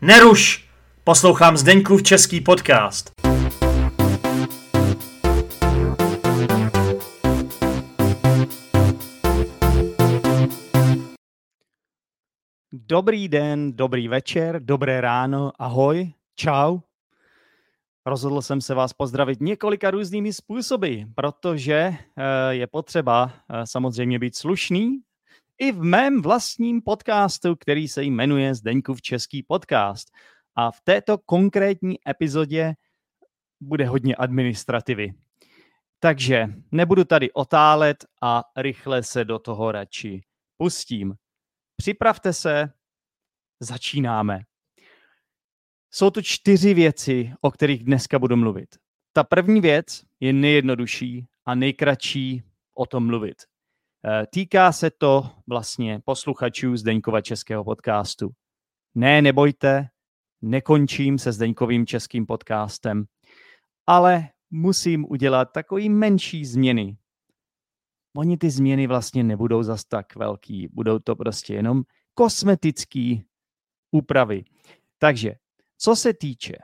Neruš! Poslouchám Zdeňkův český podcast. Dobrý den, dobrý večer, dobré ráno, ahoj, čau. Rozhodl jsem se vás pozdravit několika různými způsoby, protože eh, je potřeba eh, samozřejmě být slušný i v mém vlastním podcastu, který se jmenuje Zdeňkův český podcast. A v této konkrétní epizodě bude hodně administrativy. Takže nebudu tady otálet a rychle se do toho radši pustím. Připravte se, začínáme. Jsou to čtyři věci, o kterých dneska budu mluvit. Ta první věc je nejjednodušší a nejkratší o tom mluvit. Eh, týká se to vlastně posluchačů Zdeňkova českého podcastu. Ne, nebojte, nekončím se Zdeňkovým českým podcastem, ale musím udělat takový menší změny. Oni ty změny vlastně nebudou zas tak velký, budou to prostě jenom kosmetické úpravy. Takže, co se týče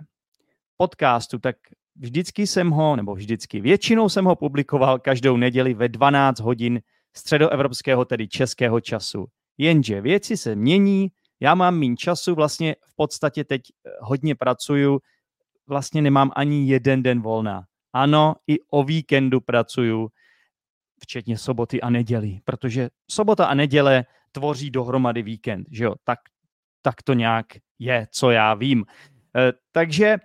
podcastu, tak vždycky jsem ho, nebo vždycky, většinou jsem ho publikoval každou neděli ve 12 hodin středoevropského, tedy českého času. Jenže věci se mění, já mám méně času, vlastně v podstatě teď eh, hodně pracuju, vlastně nemám ani jeden den volna. Ano, i o víkendu pracuju, včetně soboty a neděli, protože sobota a neděle tvoří dohromady víkend, že jo, tak, tak to nějak je, co já vím. E, takže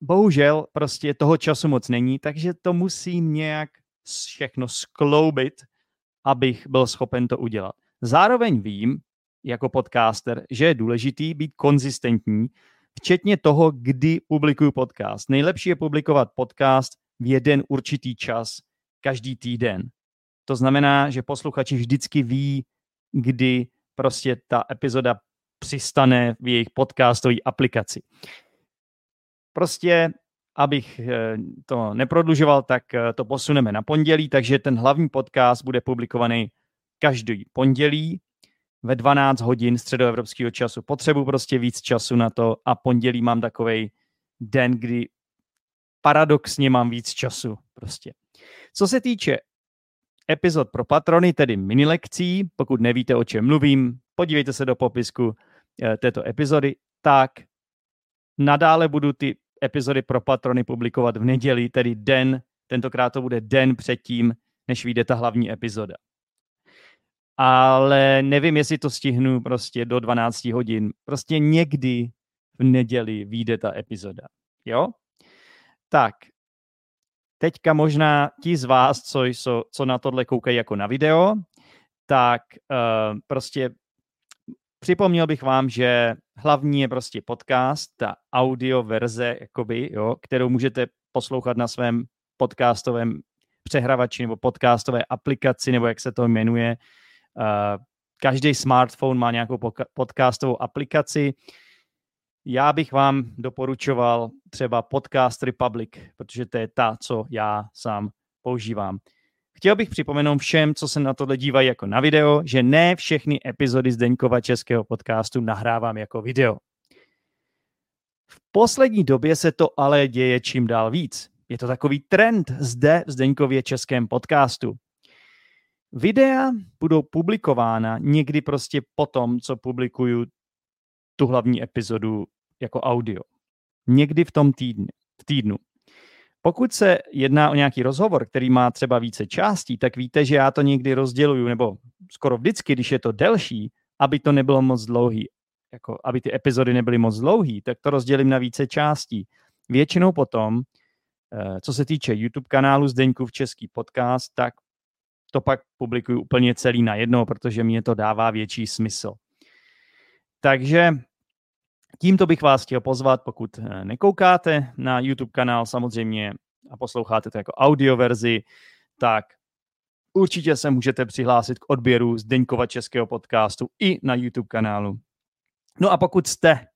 bohužel prostě toho času moc není, takže to musím nějak všechno skloubit abych byl schopen to udělat. Zároveň vím, jako podcaster, že je důležitý být konzistentní, včetně toho, kdy publikuju podcast. Nejlepší je publikovat podcast v jeden určitý čas každý týden. To znamená, že posluchači vždycky ví, kdy prostě ta epizoda přistane v jejich podcastové aplikaci. Prostě abych eh, to neprodlužoval, tak eh, to posuneme na pondělí, takže ten hlavní podcast bude publikovaný každý pondělí ve 12 hodin středoevropského času. Potřebuji prostě víc času na to a pondělí mám takový den, kdy paradoxně mám víc času prostě. Co se týče epizod pro patrony, tedy mini lekcí, pokud nevíte, o čem mluvím, podívejte se do popisku eh, této epizody, tak nadále budu ty epizody pro patrony publikovat v neděli, tedy den, tentokrát to bude den předtím, než vyjde ta hlavní epizoda. Ale nevím, jestli to stihnu prostě do 12 hodin. Prostě někdy v neděli vyjde ta epizoda. Jo? Tak, teďka možná ti z vás, co, jsou, co na tohle koukají jako na video, tak uh, prostě Připomněl bych vám, že hlavní je prostě podcast, ta audio verze, jakoby, jo, kterou můžete poslouchat na svém podcastovém přehravači nebo podcastové aplikaci, nebo jak se to jmenuje. Uh, každý smartphone má nějakou podcastovou aplikaci. Já bych vám doporučoval třeba Podcast Republic, protože to je ta, co já sám používám. Chtěl bych připomenout všem, co se na tohle dívají jako na video, že ne všechny epizody Zdeňkova českého podcastu nahrávám jako video. V poslední době se to ale děje čím dál víc. Je to takový trend zde v Zdeňkově českém podcastu. Videa budou publikována někdy prostě potom, co publikuju tu hlavní epizodu jako audio. Někdy v tom týdnu. V týdnu. Pokud se jedná o nějaký rozhovor, který má třeba více částí, tak víte, že já to někdy rozděluju, nebo skoro vždycky, když je to delší, aby to nebylo moc dlouhý, jako aby ty epizody nebyly moc dlouhý, tak to rozdělím na více částí. Většinou potom, eh, co se týče YouTube kanálu v Český podcast, tak to pak publikuju úplně celý na jedno, protože mě to dává větší smysl. Takže Tímto bych vás chtěl pozvat, pokud eh, nekoukáte na YouTube kanál samozřejmě a posloucháte to jako audio verzi, tak určitě se můžete přihlásit k odběru Zdeňkova českého podcastu i na YouTube kanálu. No a pokud jste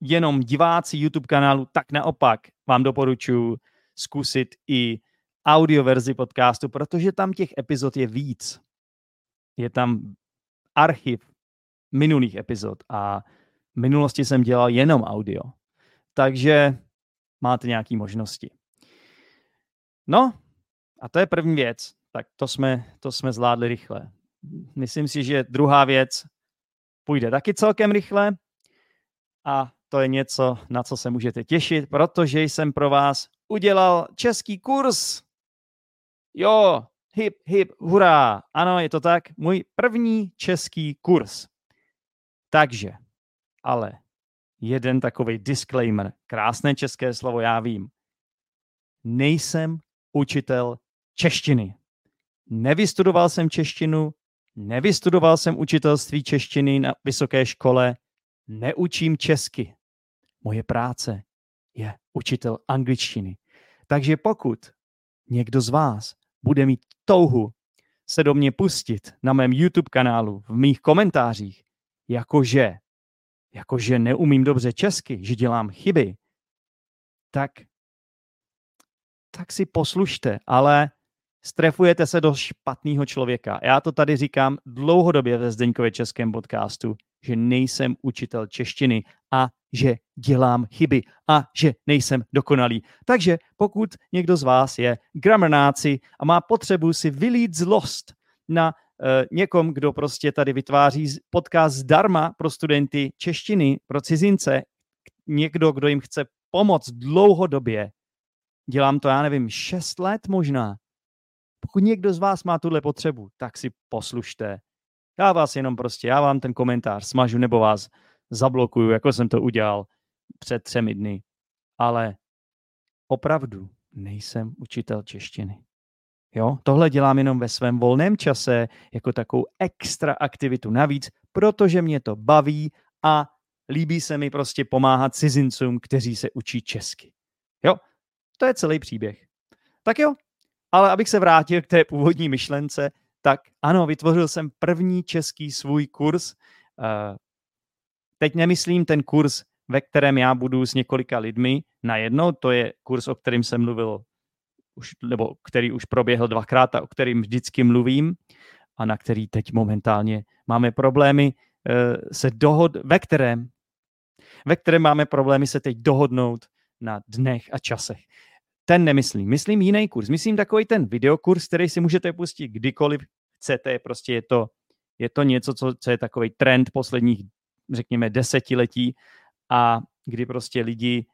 jenom diváci YouTube kanálu, tak naopak vám doporučuji zkusit i audio verzi podcastu, protože tam těch epizod je víc. Je tam archiv minulých epizod a v minulosti jsem dělal jenom audio. Takže máte nějaké možnosti. No, a to je první věc. Tak to jsme, to jsme zvládli rychle. Myslím si, že druhá věc půjde taky celkem rychle a to je něco, na co se můžete těšit, protože jsem pro vás udělal český kurz. Jo, hip, hip, hurá. Ano, je to tak. Můj první český kurz. Takže, ale jeden takový disclaimer. Krásné české slovo, já vím. Nejsem učitel češtiny. Nevystudoval jsem češtinu, nevystudoval jsem učitelství češtiny na vysoké škole, neučím česky. Moje práce je učitel angličtiny. Takže pokud někdo z vás bude mít touhu se do mě pustit na mém YouTube kanálu, v mých komentářích, jakože, jakože neumím dobře česky, že dělám chyby, tak, tak si poslušte, ale strefujete se do špatného člověka. Já to tady říkám dlouhodobě ve Zdeňkově českém podcastu, že nejsem učitel češtiny a že dělám chyby a že nejsem dokonalý. Takže pokud někdo z vás je gramernáci a má potřebu si vylít zlost na uh, někom, kdo prostě tady vytváří podcast zdarma pro studenty češtiny, pro cizince, někdo, kdo jim chce pomoct dlouhodobě, dělám to, já nevím, 6 let možná. Pokud někdo z vás má tuhle potřebu, tak si poslušte. Já vás jenom prostě, já vám ten komentář smažu nebo vás zablokuju, jako jsem to udělal před třemi dny. Ale opravdu nejsem učitel češtiny. Jo, tohle dělám jenom ve svém volném čase jako takovou extra aktivitu navíc, protože mě to baví a líbí se mi prostě pomáhat cizincům, kteří se učí česky. Jo, to je celý příběh. Tak jo, ale abych se vrátil k té původní myšlence, tak ano, vytvořil jsem první český svůj kurz. Eh, teď nemyslím ten kurz, ve kterém já budu s několika lidmi najednou, to je kurz, o kterém jsem mluvil už, nebo který už proběhl dvakrát a o kterým vždycky mluvím a na který teď momentálně máme problémy eh, se dohod, ve kterém, ve kterém máme problémy se teď dohodnout na dnech a časech. Ten nemyslím. Myslím jiný kurz. Myslím takový ten videokurs, který si můžete pustit kdykoliv chcete. Prostě je to, je to něco, co, co je takový trend posledních, řekněme, desetiletí a kdy prostě lidi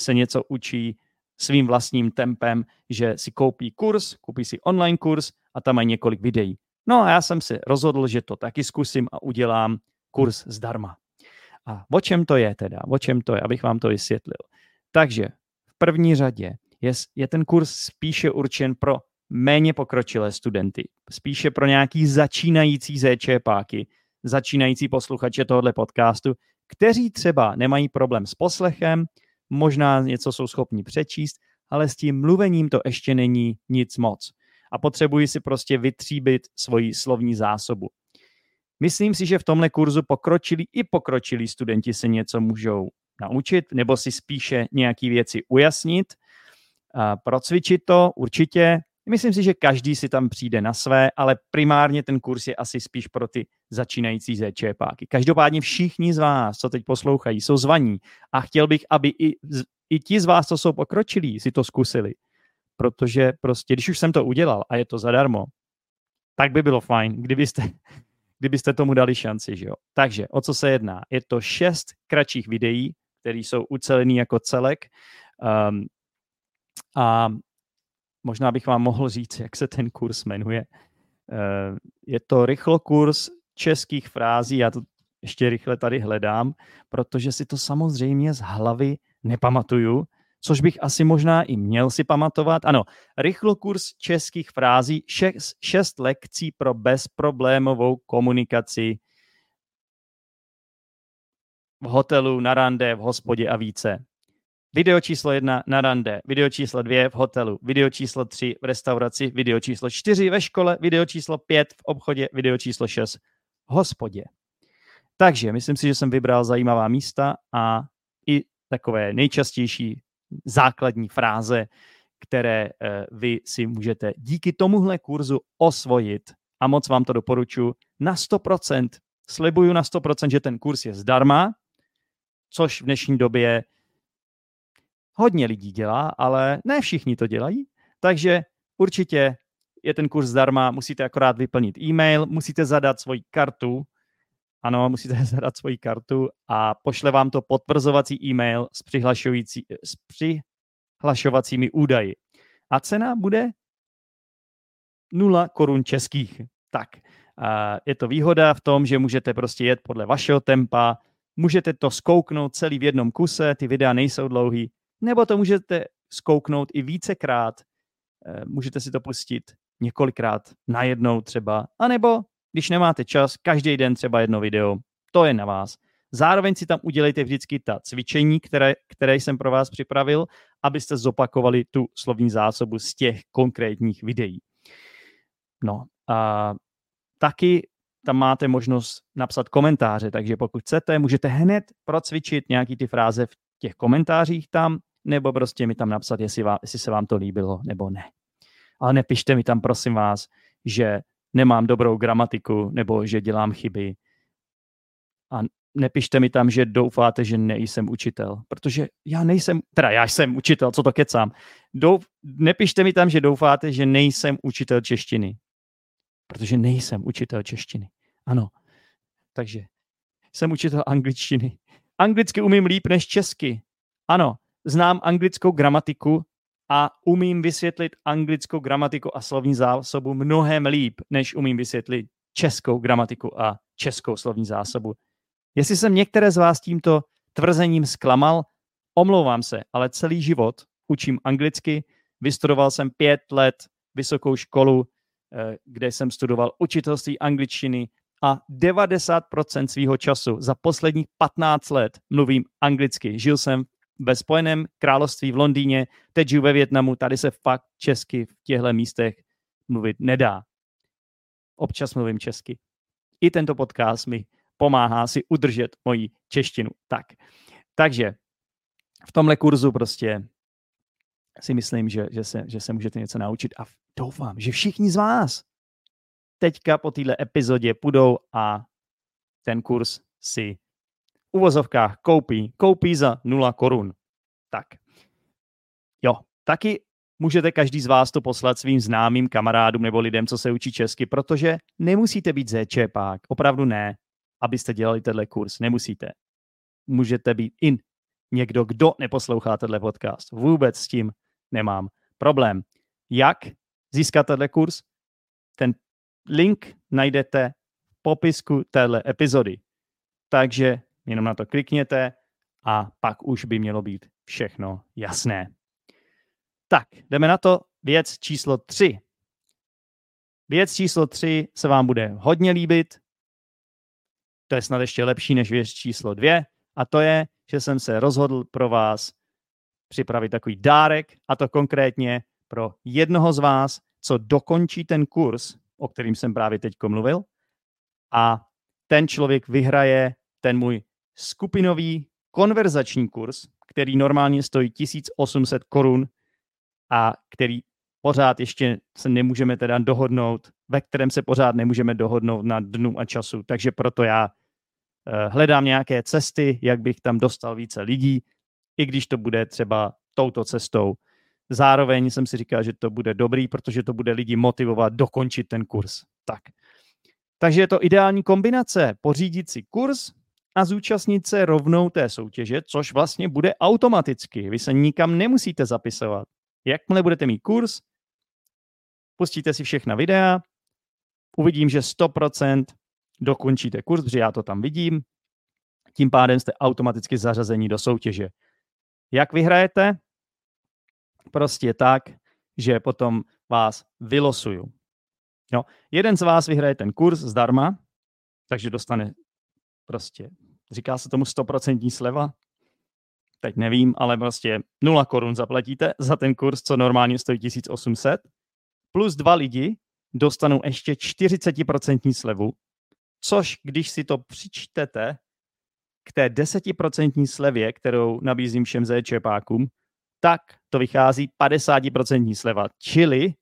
se něco učí svým vlastním tempem, že si koupí kurz, koupí si online kurz a tam mají několik videí. No a já jsem si rozhodl, že to taky zkusím a udělám kurz zdarma. A o čem to je teda? O čem to je, abych vám to vysvětlil. Takže v první řadě je, je ten kurz spíše určen pro méně pokročilé studenty, spíše pro nějaký začínající zéčepáky, začínající posluchače tohoto podcastu, kteří třeba nemají problém s poslechem, možná něco jsou schopni přečíst, ale s tím mluvením to ještě není nic moc. A potřebují si prostě vytříbit svoji slovní zásobu. Myslím si, že v tomhle kurzu pokročilí i pokročilí studenti se něco můžou naučit, nebo si spíše nějaké věci ujasnit, a procvičit to určitě. Myslím si, že každý si tam přijde na své, ale primárně ten kurz je asi spíš pro ty začínající zéčepáky. Každopádně všichni z vás, co teď poslouchají, jsou zvaní a chtěl bych, aby i, i ti z vás, co jsou pokročilí, si to zkusili. Protože prostě, když už jsem to udělal a je to zadarmo, tak by bylo fajn, kdybyste, kdybyste tomu dali šanci. Že jo? Takže o co se jedná? Je to šest kratších videí, které jsou ucelený jako celek. Um, a možná bych vám mohl říct, jak se ten kurz jmenuje. Uh, je to rychlokurs českých frází, já to ještě rychle tady hledám, protože si to samozřejmě z hlavy nepamatuju, což bych asi možná i měl si pamatovat. Ano, rychlokurs českých frází, šest, šest lekcí pro bezproblémovou komunikaci v hotelu, na rande, v hospodě a více. Video číslo jedna na rande, video číslo dvě v hotelu, video číslo tři v restauraci, video číslo čtyři ve škole, video číslo pět v obchodě, video číslo šest hospodě. Takže myslím si, že jsem vybral zajímavá místa a i takové nejčastější základní fráze, které eh, vy si můžete díky tomuhle kurzu osvojit a moc vám to doporučuji. Na 100%, slibuju na 100%, že ten kurz je zdarma, což v dnešní době hodně lidí dělá, ale ne všichni to dělají. Takže určitě je ten kurz zdarma, musíte akorát vyplnit e-mail, musíte zadat svoji kartu, ano, musíte zadat svoji kartu a pošle vám to potvrzovací e-mail s, přihlašující, s přihlašovacími údaji. A cena bude 0 korun českých. Tak, je to výhoda v tom, že můžete prostě jet podle vašeho tempa, můžete to skouknout celý v jednom kuse, ty videa nejsou dlouhý, nebo to můžete skouknout i vícekrát, eh, můžete si to pustit několikrát najednou třeba, anebo když nemáte čas, každý den třeba jedno video, to je na vás. Zároveň si tam udělejte vždycky ta cvičení, které, které jsem pro vás připravil, abyste zopakovali tu slovní zásobu z těch konkrétních videí. No a taky tam máte možnost napsat komentáře, takže pokud chcete, můžete hned procvičit nějaký ty fráze v těch komentářích tam, nebo prostě mi tam napsat, jestli, vám, jestli se vám to líbilo, nebo ne. Ale nepište mi tam, prosím vás, že nemám dobrou gramatiku, nebo že dělám chyby. A nepište mi tam, že doufáte, že nejsem učitel, protože já nejsem, teda já jsem učitel, co to kecám. Douf, nepište mi tam, že doufáte, že nejsem učitel češtiny, protože nejsem učitel češtiny. Ano, takže jsem učitel angličtiny. Anglicky umím líp než česky. Ano, znám anglickou gramatiku a umím vysvětlit anglickou gramatiku a slovní zásobu mnohem líp, než umím vysvětlit českou gramatiku a českou slovní zásobu. Jestli jsem některé z vás tímto tvrzením zklamal, omlouvám se, ale celý život učím anglicky. Vystudoval jsem pět let vysokou školu, eh, kde jsem studoval učitelství angličtiny a 90% svého času za posledních 15 let mluvím anglicky. Žil jsem ve Spojeném království v Londýně, teď žiju ve Větnamu, tady se fakt česky v těchto místech mluvit nedá. Občas mluvím česky. I tento podcast mi pomáhá si udržet moji češtinu. Tak. Takže v tomhle kurzu prostě si myslím, že, že, se, že se můžete něco naučit a doufám, že všichni z vás teďka po téhle epizodě půjdou a ten kurz si v uvozovkách koupí, koupí za 0 korun. Tak. Jo, taky můžete každý z vás to poslat svým známým kamarádům nebo lidem, co se učí česky, protože nemusíte být zéčepák, opravdu ne, abyste dělali tenhle kurz, nemusíte. Můžete být in někdo, kdo neposlouchá tenhle podcast. Vůbec s tím nemám problém. Jak získat tenhle kurz? Ten link najdete v popisku téhle epizody. Takže jenom na to klikněte a pak už by mělo být všechno jasné. Tak, jdeme na to. Věc číslo 3. Věc číslo 3 se vám bude hodně líbit. To je snad ještě lepší než věc číslo 2. A to je, že jsem se rozhodl pro vás připravit takový dárek, a to konkrétně pro jednoho z vás, co dokončí ten kurz, o kterým jsem právě teď mluvil. A ten člověk vyhraje ten můj skupinový konverzační kurz, který normálně stojí 1800 korun a který pořád ještě se nemůžeme teda dohodnout, ve kterém se pořád nemůžeme dohodnout na dnu a času. Takže proto já uh, hledám nějaké cesty, jak bych tam dostal více lidí, i když to bude třeba touto cestou. Zároveň jsem si říkal, že to bude dobrý, protože to bude lidi motivovat dokončit ten kurz. Tak. Takže je to ideální kombinace. Pořídit si kurz, a zúčastnit se rovnou té soutěže, což vlastně bude automaticky. Vy se nikam nemusíte zapisovat. Jakmile budete mít kurz, pustíte si všechna videa, uvidím, že 100% dokončíte kurz, protože já to tam vidím, tím pádem jste automaticky zařazení do soutěže. Jak vyhrajete? Prostě tak, že potom vás vylosuju. Jo. Jeden z vás vyhraje ten kurz zdarma, takže dostane prostě Říká se tomu 100% sleva? Teď nevím, ale prostě 0 korun zaplatíte za ten kurz, co normálně stojí 1800. Plus dva lidi dostanou ještě 40% slevu, což když si to přičtete k té 10% slevě, kterou nabízím všem zčepákům, tak to vychází 50% sleva. Čili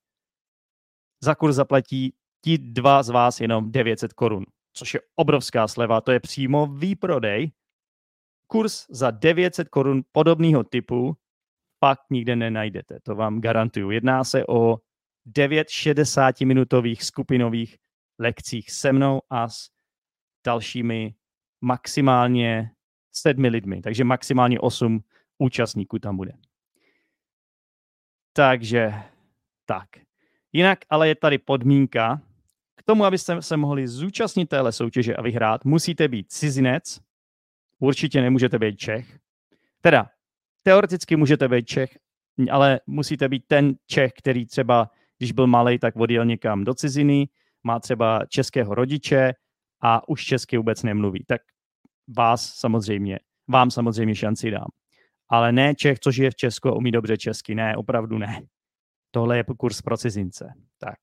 za kurz zaplatí ti dva z vás jenom 900 korun, což je obrovská sleva, to je přímo výprodej. Kurs za 900 korun podobného typu pak nikde nenajdete, to vám garantuju. Jedná se o 9 60-minutových skupinových lekcích se mnou a s dalšími maximálně sedmi lidmi, takže maximálně osm účastníků tam bude. Takže tak. Jinak ale je tady podmínka, k tomu, abyste se mohli zúčastnit téhle soutěže a vyhrát, musíte být cizinec, určitě nemůžete být Čech. Teda, teoreticky můžete být Čech, ale musíte být ten Čech, který třeba, když byl malý, tak odjel někam do ciziny, má třeba českého rodiče a už česky vůbec nemluví. Tak vás samozřejmě, vám samozřejmě šanci dám. Ale ne Čech, co žije v Česku a umí dobře česky. Ne, opravdu ne. Tohle je kurz pro cizince. Tak.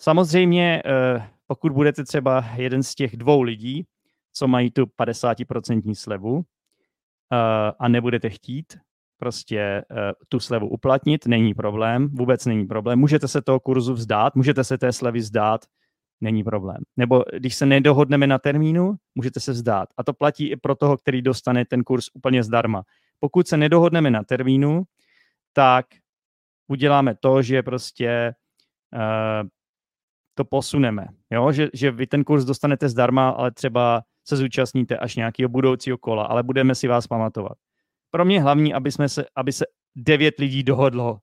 Samozřejmě, eh, pokud budete třeba jeden z těch dvou lidí, co mají tu 50% slevu eh, a nebudete chtít prostě eh, tu slevu uplatnit, není problém, vůbec není problém. Můžete se toho kurzu vzdát, můžete se té slevy vzdát, není problém. Nebo když se nedohodneme na termínu, můžete se vzdát. A to platí i pro toho, který dostane ten kurz úplně zdarma. Pokud se nedohodneme na termínu, tak uděláme to, že prostě uh, to posuneme. Jo? Že, že vy ten kurz dostanete zdarma, ale třeba se zúčastníte až nějakého budoucího kola, ale budeme si vás pamatovat. Pro mě hlavní, aby, jsme se, aby se devět lidí dohodlo,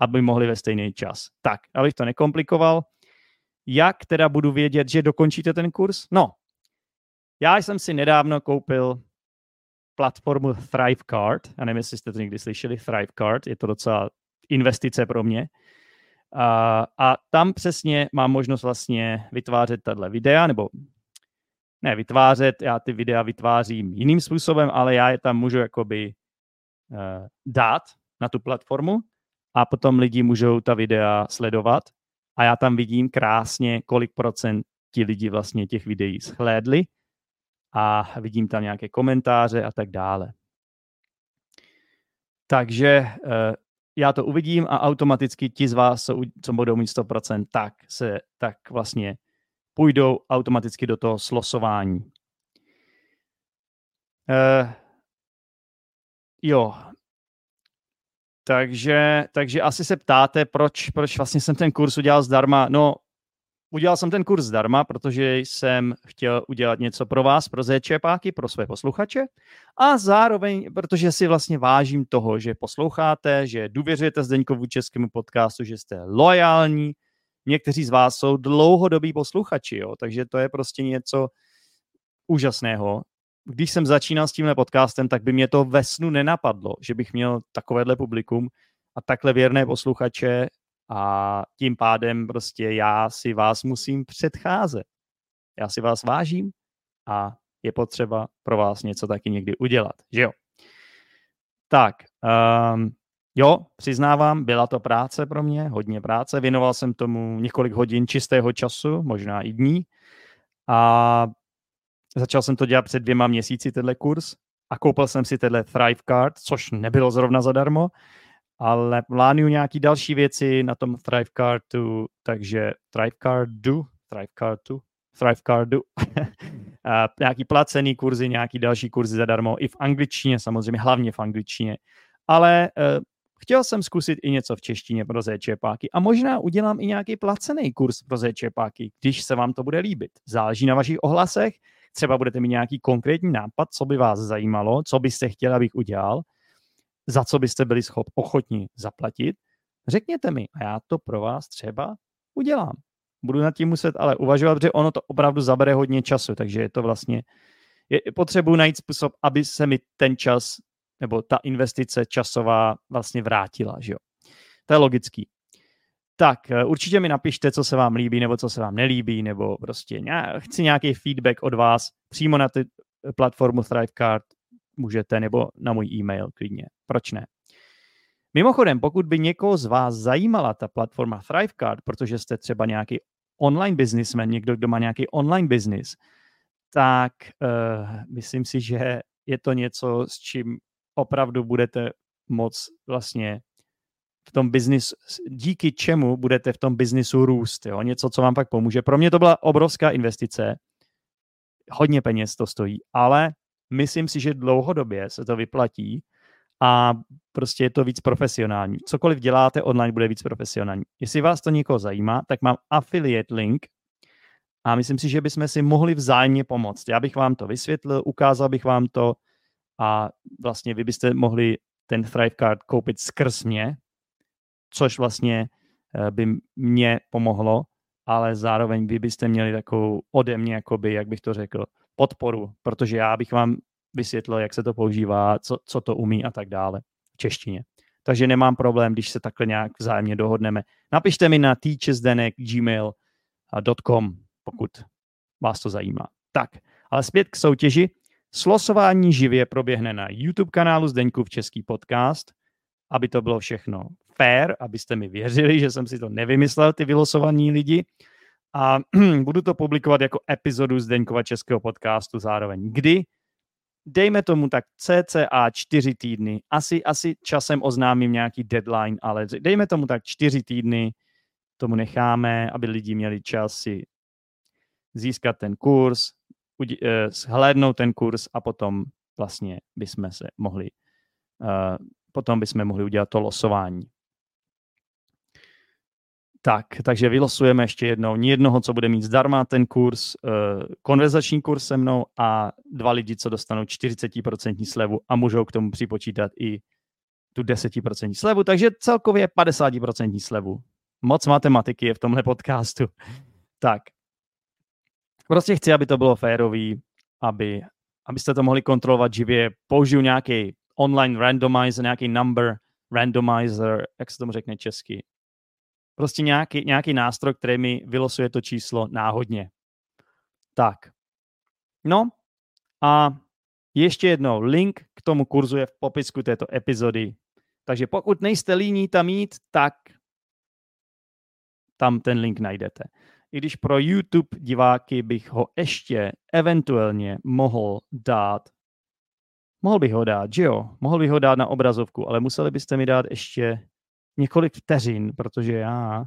aby mohli ve stejný čas. Tak, abych to nekomplikoval, jak teda budu vědět, že dokončíte ten kurz? No, já jsem si nedávno koupil platformu Thrivecard. Já nevím, jestli jste to někdy slyšeli, Thrivecard. Je to docela investice pro mě. A, a tam přesně mám možnost vlastně vytvářet tato videa, nebo ne vytvářet, já ty videa vytvářím jiným způsobem, ale já je tam můžu jakoby uh, dát na tu platformu a potom lidi můžou ta videa sledovat a já tam vidím krásně, kolik procent ti lidi vlastně těch videí shlédli a vidím tam nějaké komentáře a tak dále. Takže uh, já to uvidím a automaticky ti z vás, co, co budou mít 100%, tak se tak vlastně půjdou automaticky do toho slosování. Uh, jo, takže, takže asi se ptáte, proč, proč vlastně jsem ten kurz udělal zdarma. No, udělal jsem ten kurz zdarma, protože jsem chtěl udělat něco pro vás, pro zéčepáky, pro své posluchače a zároveň, protože si vlastně vážím toho, že posloucháte, že důvěřujete Zdeňkovu českému podcastu, že jste lojální. Někteří z vás jsou dlouhodobí posluchači, jo, takže to je prostě něco úžasného když jsem začínal s tímhle podcastem, tak by mě to ve snu nenapadlo, že bych měl takovéhle publikum a takhle věrné posluchače a tím pádem prostě já si vás musím předcházet. Já si vás vážím a je potřeba pro vás něco taky někdy udělat, že jo? Tak, um, jo, přiznávám, byla to práce pro mě, hodně práce, věnoval jsem tomu několik hodin čistého času, možná i dní a Začal jsem to dělat před dvěma měsíci, tenhle kurz, a koupil jsem si tenhle Thrive Card, což nebylo zrovna zadarmo, ale plánuju nějaký další věci na tom Thrive Cardu, takže Thrive Cardu, Thrive Cardu, Thrive Cardu, nějaký placený kurzy, nějaký další kurzy zadarmo, i v angličtině samozřejmě, hlavně v angličtině, ale uh, chtěl jsem zkusit i něco v češtině pro zéčepáky a možná udělám i nějaký placený kurz pro zéčepáky, když se vám to bude líbit. Záleží na vašich ohlasech, třeba budete mít nějaký konkrétní nápad, co by vás zajímalo, co byste chtěli, abych udělal, za co byste byli schop, ochotni zaplatit, řekněte mi a já to pro vás třeba udělám. Budu nad tím muset ale uvažovat, protože ono to opravdu zabere hodně času, takže je to vlastně, je, potřebuji najít způsob, aby se mi ten čas nebo ta investice časová vlastně vrátila, že jo. To je logický tak eh, určitě mi napište, co se vám líbí nebo co se vám nelíbí, nebo prostě nějak, chci nějaký feedback od vás přímo na tu eh, platformu Thrivecard můžete, nebo na můj e-mail klidně. Proč ne? Mimochodem, pokud by někoho z vás zajímala ta platforma Thrivecard, protože jste třeba nějaký online businessman, někdo, kdo má nějaký online business, tak uh, myslím si, že je to něco, s čím opravdu budete moc vlastně v tom biznisu, díky čemu budete v tom biznisu růst. Jo? Něco, co vám pak pomůže. Pro mě to byla obrovská investice. Hodně peněz to stojí, ale myslím si, že dlouhodobě se to vyplatí a prostě je to víc profesionální. Cokoliv děláte online, bude víc profesionální. Jestli vás to někoho zajímá, tak mám affiliate link a myslím si, že bychom si mohli vzájemně pomoct. Já bych vám to vysvětlil, ukázal bych vám to a vlastně vy byste mohli ten Thrive Card koupit skrz mě, což vlastně eh, by mě pomohlo, ale zároveň vy byste měli takovou ode mě, jakoby, jak bych to řekl, podporu, protože já bych vám vysvětlil, jak se to používá, co, co to umí a tak dále v češtině. Takže nemám problém, když se takhle nějak vzájemně dohodneme. Napište mi na teachersdenek.gmail.com, pokud vás to zajímá. Tak, ale zpět k soutěži. Slosování živě proběhne na YouTube kanálu Zdeňkův Český podcast, aby to bylo všechno fair, abyste mi věřili, že jsem si to nevymyslel, ty vylosovaní lidi. A budu to publikovat jako epizodu Zdeňkova Českého podcastu zároveň. Kdy? Dejme tomu tak cca čtyři týdny. Asi, asi časem oznámím nějaký deadline, ale dejme tomu tak čtyři týdny. Tomu necháme, aby lidi měli čas si získat ten kurz, shlédnout ten kurz a potom vlastně bychom se mohli uh, potom bychom mohli udělat to losování. Tak, takže vylosujeme ještě jednou jednoho, co bude mít zdarma ten kurz, uh, konverzační kurz se mnou a dva lidi, co dostanou 40% slevu a můžou k tomu připočítat i tu 10% slevu, takže celkově 50% slevu. Moc matematiky je v tomhle podcastu. Tak, Prostě chci, aby to bylo férový, aby, abyste to mohli kontrolovat živě. Použiju nějaký online randomizer, nějaký number randomizer, jak se tomu řekne česky. Prostě nějaký, nějaký nástroj, který mi vylosuje to číslo náhodně. Tak. No a ještě jednou, link k tomu kurzu je v popisku této epizody. Takže pokud nejste líní tam jít, tak tam ten link najdete i když pro YouTube diváky bych ho ještě eventuálně mohl dát, mohl bych ho dát, že jo? Mohl bych ho dát na obrazovku, ale museli byste mi dát ještě několik vteřin, protože já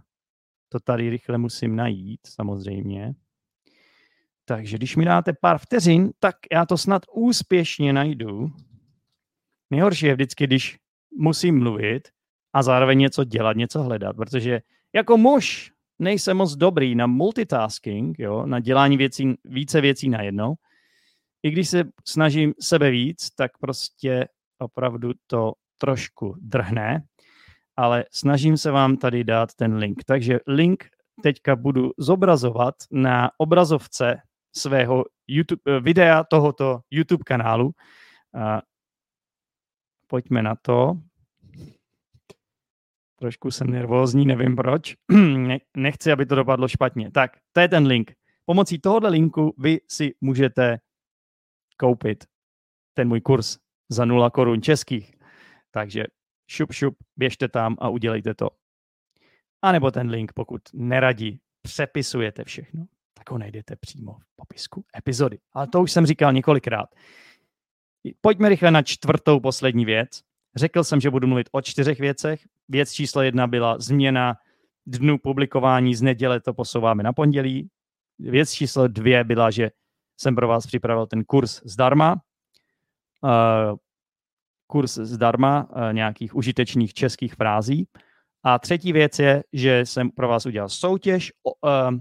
to tady rychle musím najít, samozřejmě. Takže když mi dáte pár vteřin, tak já to snad úspěšně najdu. Nejhorší je vždycky, když musím mluvit a zároveň něco dělat, něco hledat, protože jako muž nejsem moc dobrý na multitasking, jo, na dělání věcí, více věcí najednou. I když se snažím sebe víc, tak prostě opravdu to trošku drhne, ale snažím se vám tady dát ten link. Takže link teďka budu zobrazovat na obrazovce svého YouTube, eh, videa tohoto YouTube kanálu. Pojďme na to. Trošku jsem nervózní, nevím proč. Nechci, aby to dopadlo špatně. Tak, to je ten link. Pomocí tohohle linku vy si můžete koupit ten můj kurz za 0 korun českých. Takže šup, šup, běžte tam a udělejte to. A nebo ten link, pokud neradí, přepisujete všechno, tak ho najdete přímo v popisku epizody. Ale to už jsem říkal několikrát. Pojďme rychle na čtvrtou poslední věc. Řekl jsem, že budu mluvit o čtyřech věcech. Věc číslo jedna byla změna dnu publikování z neděle, to posouváme na pondělí. Věc číslo dvě byla, že jsem pro vás připravil ten kurz zdarma. Uh, kurz zdarma uh, nějakých užitečných českých frází. A třetí věc je, že jsem pro vás udělal soutěž, uh,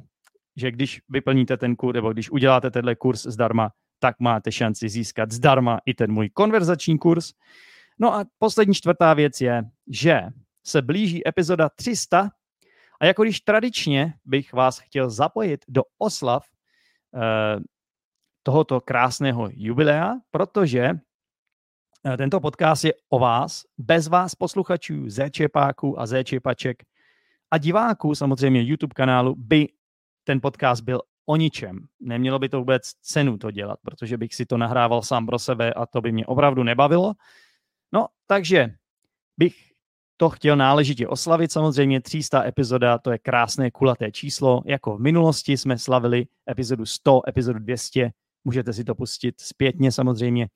že když vyplníte ten kurz, nebo když uděláte tenhle kurz zdarma, tak máte šanci získat zdarma i ten můj konverzační kurz. No a poslední čtvrtá věc je, že se blíží epizoda 300 a jako když tradičně bych vás chtěl zapojit do oslav eh, tohoto krásného jubilea, protože eh, tento podcast je o vás, bez vás posluchačů, zéčepáků a zéčepaček a diváků samozřejmě YouTube kanálu by ten podcast byl o ničem. Nemělo by to vůbec cenu to dělat, protože bych si to nahrával sám pro sebe a to by mě opravdu nebavilo. No, takže bych to chtěl náležitě oslavit. Samozřejmě 300 epizoda, to je krásné kulaté číslo. Jako v minulosti jsme slavili epizodu 100, epizodu 200. Můžete si to pustit zpětně samozřejmě.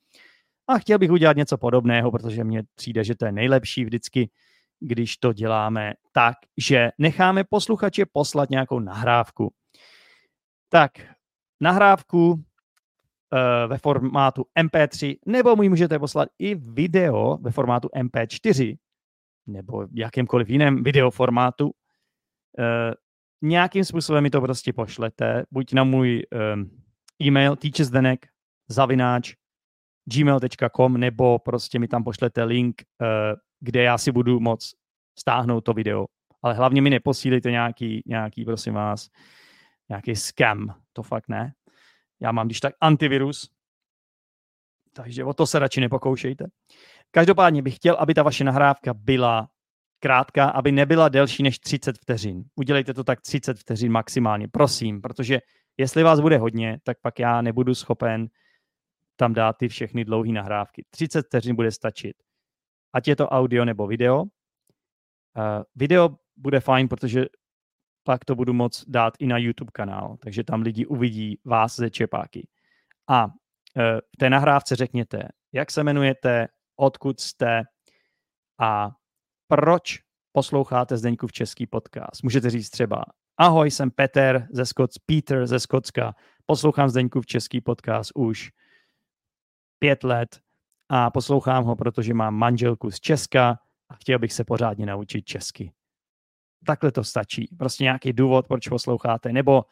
A chtěl bych udělat něco podobného, protože mně přijde, že to je nejlepší vždycky, když to děláme tak, že necháme posluchače poslat nějakou nahrávku. Tak, nahrávku uh, ve formátu MP3, nebo mi můžete poslat i video ve formátu MP4, nebo jakémkoliv jiném videoformátu. Uh, nějakým způsobem mi to prostě pošlete, buď na můj um, e-mail teachersdenek zavináč gmail.com nebo prostě mi tam pošlete link, uh, kde já si budu moc stáhnout to video. Ale hlavně mi neposílejte nějaký, nějaký prosím vás, nějaký scam. To fakt ne. Já mám když tak antivirus, takže o to se radši nepokoušejte. Každopádně bych chtěl, aby ta vaše nahrávka byla krátká, aby nebyla delší než 30 vteřin. Udělejte to tak 30 vteřin maximálně, prosím, protože jestli vás bude hodně, tak pak já nebudu schopen tam dát ty všechny dlouhé nahrávky. 30 vteřin bude stačit. Ať je to audio nebo video. Uh, video bude fajn, protože pak to budu moc dát i na YouTube kanál, takže tam lidi uvidí vás ze Čepáky. A uh, v té nahrávce řekněte, jak se jmenujete, odkud jste a proč posloucháte v český podcast. Můžete říct třeba, ahoj, jsem Peter ze Skoc, Peter ze Skotska, poslouchám v český podcast už pět let a poslouchám ho, protože mám manželku z Česka a chtěl bych se pořádně naučit česky. Takhle to stačí. Prostě nějaký důvod, proč posloucháte, nebo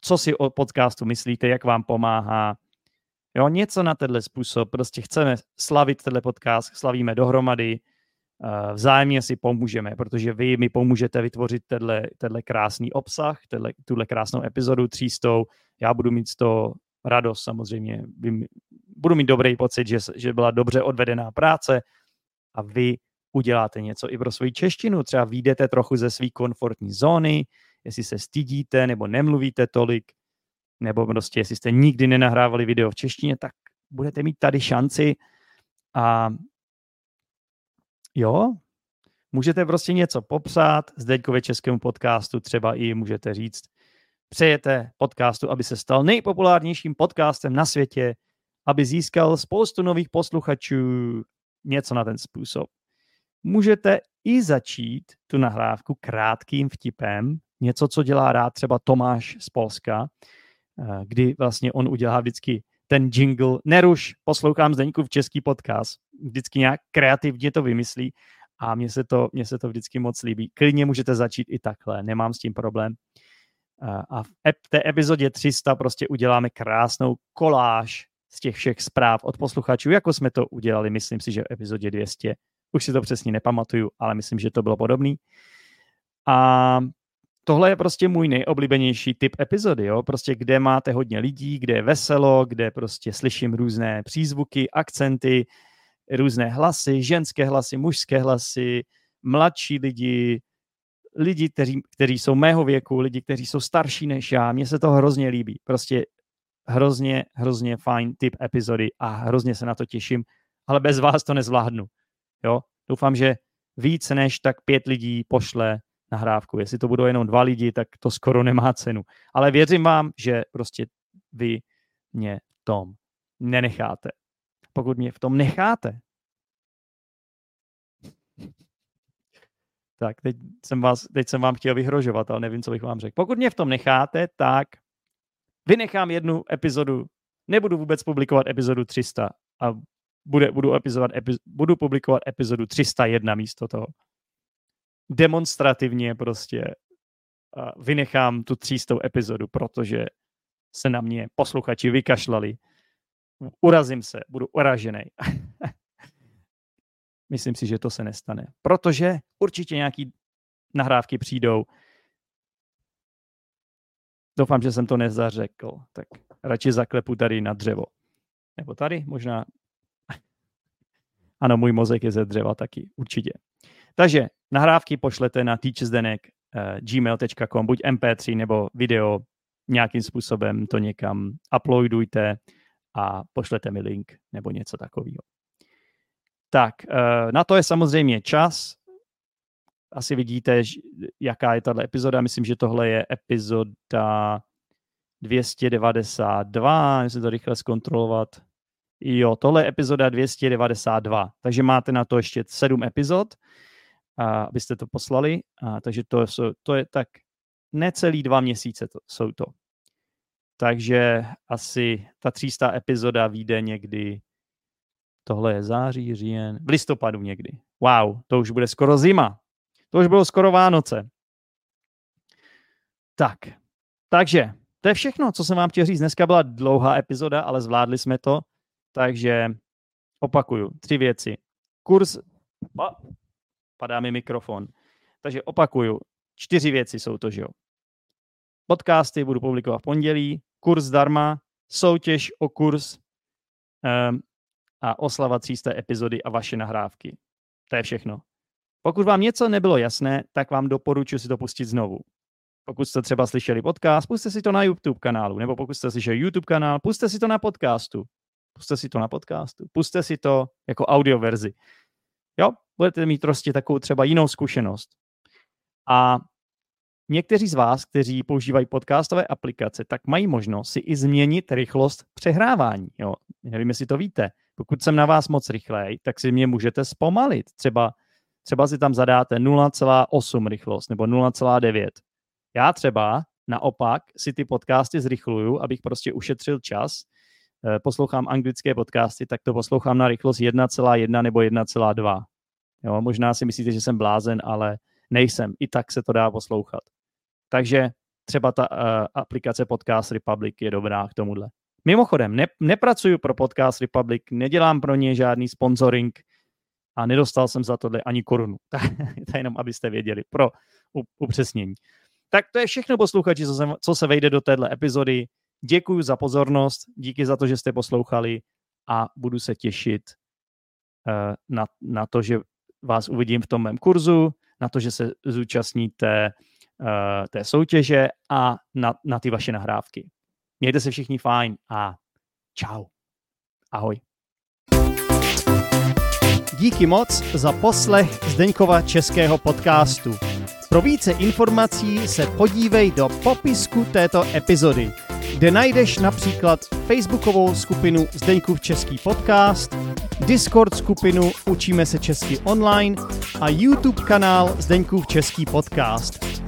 co si o podcastu myslíte, jak vám pomáhá. Jo, něco na tenhle způsob. Prostě chceme slavit tenhle podcast, slavíme dohromady, uh, vzájemně si pomůžeme, protože vy mi pomůžete vytvořit tenhle, krásný obsah, tuhle krásnou epizodu třístou. Já budu mít z toho radost samozřejmě. Budu mít dobrý pocit, že, že byla dobře odvedená práce a vy uděláte něco i pro svoji češtinu. Třeba výjdete trochu ze své komfortní zóny, jestli se stydíte nebo nemluvíte tolik, nebo prostě jestli jste nikdy nenahrávali video v češtině, tak budete mít tady šanci a jo, můžete prostě něco popsat Zdeňkově českému podcastu, třeba i můžete říct, přejete podcastu, aby se stal nejpopulárnějším podcastem na světě, aby získal spoustu nových posluchačů, něco na ten způsob. Můžete i začít tu nahrávku krátkým vtipem, něco, co dělá rád třeba Tomáš z Polska, eh, kdy vlastně on udělá vždycky ten jingle, neruš, poslouchám Zdeňku v český podcast, vždycky nějak kreativně to vymyslí a mně se to, mně se to vždycky moc líbí. Klidně můžete začít i takhle, nemám s tím problém. A v té epizodě 300 prostě uděláme krásnou koláž z těch všech zpráv od posluchačů, jako jsme to udělali, myslím si, že v epizodě 200. Už si to přesně nepamatuju, ale myslím, že to bylo podobný. A tohle je prostě můj nejoblíbenější typ epizody, jo? prostě kde máte hodně lidí, kde je veselo, kde prostě slyším různé přízvuky, akcenty, různé hlasy, ženské hlasy, mužské hlasy, mladší lidi, lidi, kteří, kteří jsou mého věku, lidi, kteří jsou starší než já. Mně se to hrozně líbí. Prostě hrozně, hrozně fajn typ epizody a hrozně se na to těším, ale bez vás to nezvládnu. Jo? Doufám, že víc než tak pět lidí pošle nahrávku. Jestli to budou jenom dva lidi, tak to skoro nemá cenu. Ale věřím vám, že prostě vy mě tom nenecháte. Pokud mě v tom necháte, Tak, teď jsem, vás, teď jsem vám chtěl vyhrožovat, ale nevím, co bych vám řekl. Pokud mě v tom necháte, tak vynechám jednu epizodu, nebudu vůbec publikovat epizodu 300 a bude, budu, epizovat, epi, budu publikovat epizodu 301 místo toho. Demonstrativně prostě vynechám tu 300 epizodu, protože se na mě posluchači vykašlali. Urazím se, budu uražený. Myslím si, že to se nestane, protože určitě nějaký nahrávky přijdou. Doufám, že jsem to nezařekl, tak radši zaklepu tady na dřevo. Nebo tady možná. Ano, můj mozek je ze dřeva taky, určitě. Takže nahrávky pošlete na teachersdenek uh, gmail.com, buď mp3 nebo video, nějakým způsobem to někam uploadujte a pošlete mi link nebo něco takového. Tak, eh, na to je samozřejmě čas. Asi vidíte, jaká je tato epizoda. Myslím, že tohle je epizoda 292, jestli to rychle zkontrolovat. Jo, tohle je epizoda 292, takže máte na to ještě sedm epizod. abyste to poslali. Takže to, jsou, to je tak necelý dva měsíce to, jsou to. Takže asi ta 300 epizoda vyjde někdy, tohle je září, říjen, v listopadu někdy. Wow, to už bude skoro zima. To už bylo skoro Vánoce. Tak, takže to je všechno, co jsem vám chtěl říct. Dneska byla dlouhá epizoda, ale zvládli jsme to. Takže opakuju, tři věci. Kurs... padá mi mikrofon. Takže opakuju, čtyři věci jsou to, že jo. Podcasty budu publikovat v pondělí, kurz zdarma, soutěž o kurz um, a oslava 300 epizody a vaše nahrávky. To je všechno. Pokud vám něco nebylo jasné, tak vám doporučuji si to pustit znovu. Pokud jste třeba slyšeli podcast, puste si to na YouTube kanálu, nebo pokud jste slyšeli YouTube kanál, puste si to na podcastu. Puste si to na podcastu, puste si to jako audio verzi. Jo, budete mít prostě takovou třeba jinou zkušenost. A někteří z vás, kteří používají podcastové aplikace, tak mají možnost si i změnit rychlost přehrávání. Jo, nevím, jestli to víte. Pokud jsem na vás moc rychlej, tak si mě můžete zpomalit. Třeba, třeba si tam zadáte 0,8 rychlost nebo 0,9. Já třeba naopak si ty podcasty zrychluju, abych prostě ušetřil čas. Eh, poslouchám anglické podcasty, tak to poslouchám na rychlost 1,1 nebo 1,2. Jo, možná si myslíte, že jsem blázen, ale nejsem. I tak se to dá poslouchat. Takže třeba ta uh, aplikace Podcast Republic je dobrá k tomuhle. Mimochodem, ne, nepracuju pro Podcast Republic, nedělám pro ně žádný sponsoring a nedostal jsem za tohle ani korunu. to jenom, abyste věděli, pro upřesnění. Tak to je všechno, posluchači, co se, co se vejde do téhle epizody. Děkuji za pozornost, díky za to, že jste poslouchali a budu se těšit uh, na, na to, že vás uvidím v tom mém kurzu, na to, že se zúčastníte uh, té soutěže a na, na ty vaše nahrávky. Mějte se všichni fajn a čau. Ahoj. Díky moc za poslech Zdeňkova českého podcastu. Pro více informací se podívej do popisku této epizody, kde najdeš například facebookovou skupinu Zdeňkův český podcast, Discord skupinu Učíme se česky online a YouTube kanál Zdeňkův český podcast.